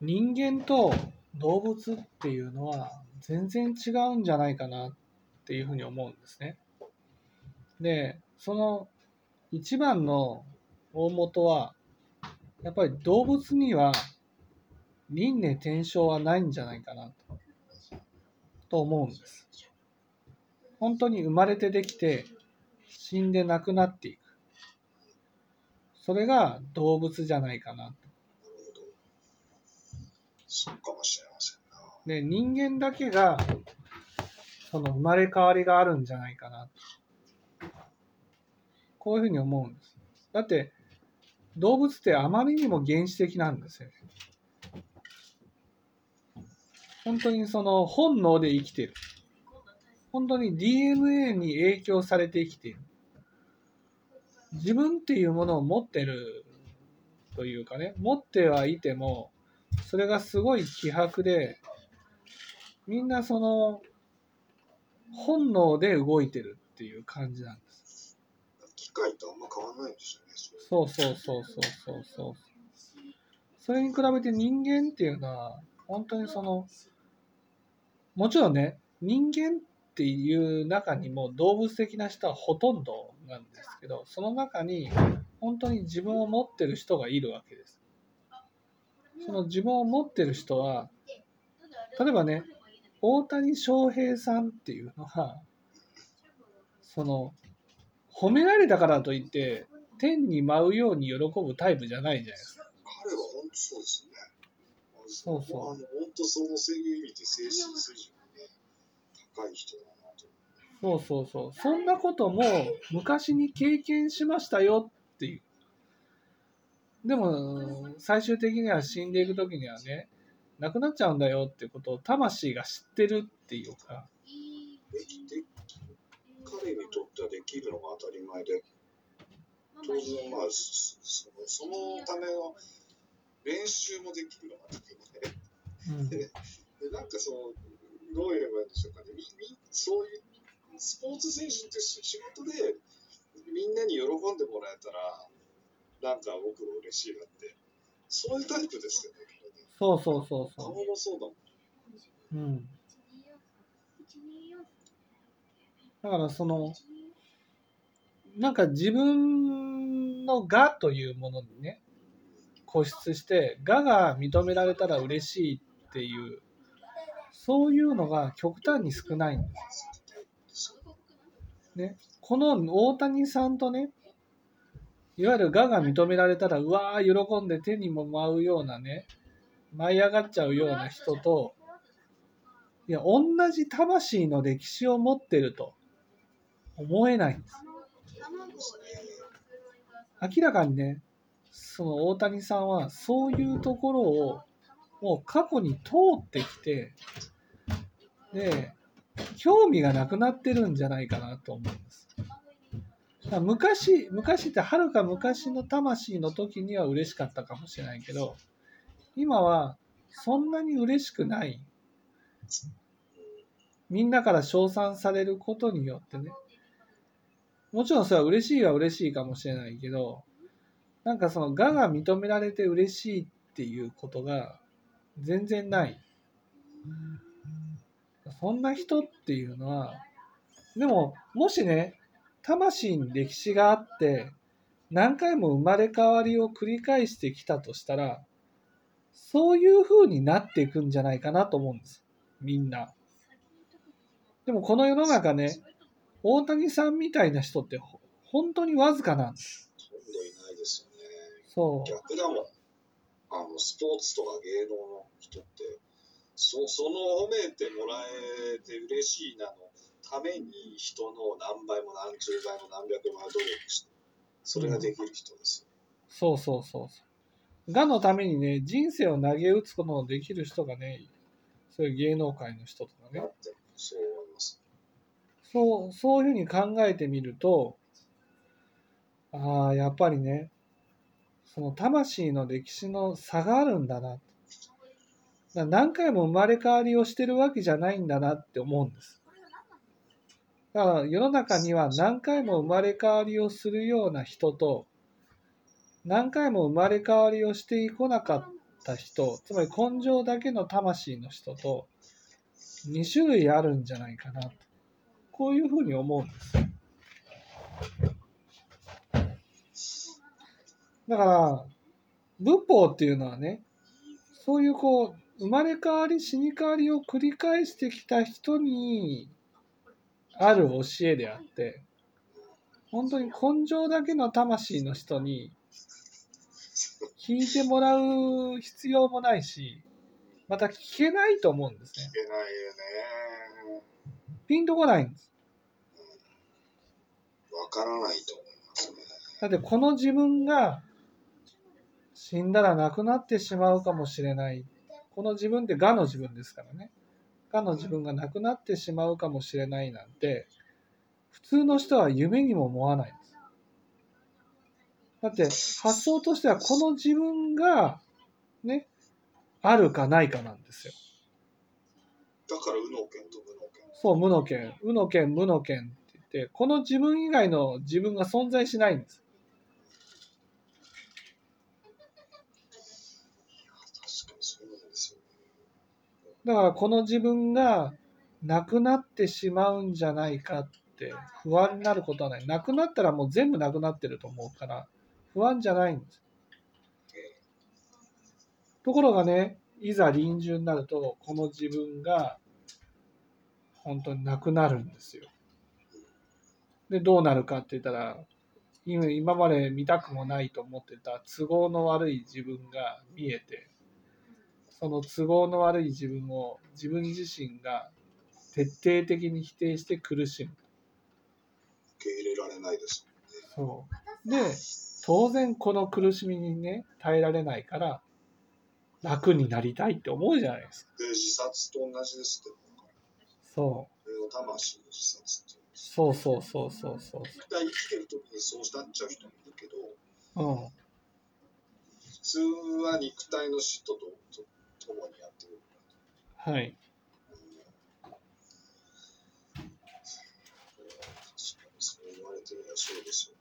人間と動物っていうのは全然違うんじゃないかなっていうふうに思うんですね。で、その一番の大元は、やっぱり動物には輪廻転生はないんじゃないかなとと思うんです。本当に生まれてできて死んで亡くなっていく。それが動物じゃないかなと。そうかもしれませんな。で、人間だけがその生まれ変わりがあるんじゃないかな。こういうふうに思うんです。だって動物ってあまりにも原始的なんですよ。本当にその本能で生きてる。本当に DNA に影響されて生きている。自分っていうものを持ってるというかね、持ってはいても、それがすごい希薄で、みんなその本能で動いてるっていう感じなんです。機械とあんま変わらないんですよね。そうそうそうそうそうそう。それに比べて人間っていうのは、本当にその、もちろんね、人間っていう中にも動物的な人はほとんどなんですけど、その中に本当に自分を持ってる人がいるわけです。その自分を持ってる人は、例えばね、大谷翔平さんっていうのは、その、褒められたからといって、天に舞うように喜ぶタイプじゃないじゃないですか。彼は本当そうですね。そうそう。あの本当そのそういう意味で精神水準がね、高い人だなと。そうそうそう。そんなことも昔に経験しましたよっていう。でも、最終的には死んでいく時にはね、亡くなっちゃうんだよってことを魂が知ってるっていうか。彼にとってはできるのが当たり前で、当然まあそのそのための練習もできるのが できるでなんかそのどう言えばいいんでしょうかね。みみそういうスポーツ選手って仕事でみんなに喜んでもらえたらなんか僕も嬉しいなって。そういうタイプですよねそうそうそうそう。顔もそうだもん。うん。だからそのなんか自分の我というものにね固執して我が認められたら嬉しいっていうそういうのが極端に少ないんです。ね、この大谷さんとねいわゆる我が認められたらうわー喜んで手にも舞うようなね舞い上がっちゃうような人といや同じ魂の歴史を持ってると思えないんです。明らかにね、その大谷さんはそういうところをもう過去に通ってきて、で、興味がなくなってるんじゃないかなと思うんです。昔、昔ってはるか昔の魂の時には嬉しかったかもしれないけど、今はそんなに嬉しくない。みんなから称賛されることによってね、もちろんそれは嬉しいは嬉しいかもしれないけど、なんかその我が認められて嬉しいっていうことが全然ない。そんな人っていうのは、でも、もしね、魂に歴史があって、何回も生まれ変わりを繰り返してきたとしたら、そういう風になっていくんじゃないかなと思うんです。みんな。でもこの世の中ね、大谷さんみたいな人って本当にわずかなんです。ほとんどいないですよね。そう。逆だもん。あの、スポーツとか芸能の人って、そその褒めてもらえて嬉しいなのために人の何倍も何十倍も何百倍も努力して、それができる人ですよ。うん、そうそうそうそう。がのためにね、人生を投げ打つことのできる人がね、そういう芸能界の人とかね。そうそう、そういうふうに考えてみると、ああ、やっぱりね、その魂の歴史の差があるんだな。だ何回も生まれ変わりをしてるわけじゃないんだなって思うんです。だから世の中には何回も生まれ変わりをするような人と、何回も生まれ変わりをしてこなかった人つまり根性だけの魂の人と2種類あるんじゃないかなとこういうふうに思うんです。だから仏法っていうのはねそういうこう生まれ変わり死に変わりを繰り返してきた人にある教えであって本当に根性だけの魂の人に聞いてもらう必要もないしまた聞けないと思うんですね。いけないよね。ピンとこないんです。わからないと思いますね。だってこの自分が死んだら亡くなってしまうかもしれない。この自分ってがの自分ですからねがの自分が亡くなってしまうかもしれないなんて普通の人は夢にも思わないんです。だって発想としてはこの自分がねあるかないかなんですよ。だから、右脳剣と無脳剣。そう無の剣無の剣無の剣って言ってこの自分以外の自分が存在しないんです確かにそうなんですよね。だからこの自分がなくなってしまうんじゃないかって不安になることはない。なくなったらもう全部なくなってると思うから不安じゃないんです。ところがね、いざ臨終になるとこの自分が本当になくなるんですよ。で、どうなるかって言ったら今まで見たくもないと思ってた都合の悪い自分が見えてその都合の悪い自分を自分自身が徹底的に否定して苦しむ。受け入れられないですそう。で、当然この苦しみにね、耐えられないから、楽になりたいって思うじゃないですか。もんね。で、自殺と同じですって。そう。魂の自殺って。そうそうそうそうそう。生きてる時にそうなっちゃう人もいるけど、うん。普通は肉体の死ととと共にやってる。はい。そう言われてみればそうですよ。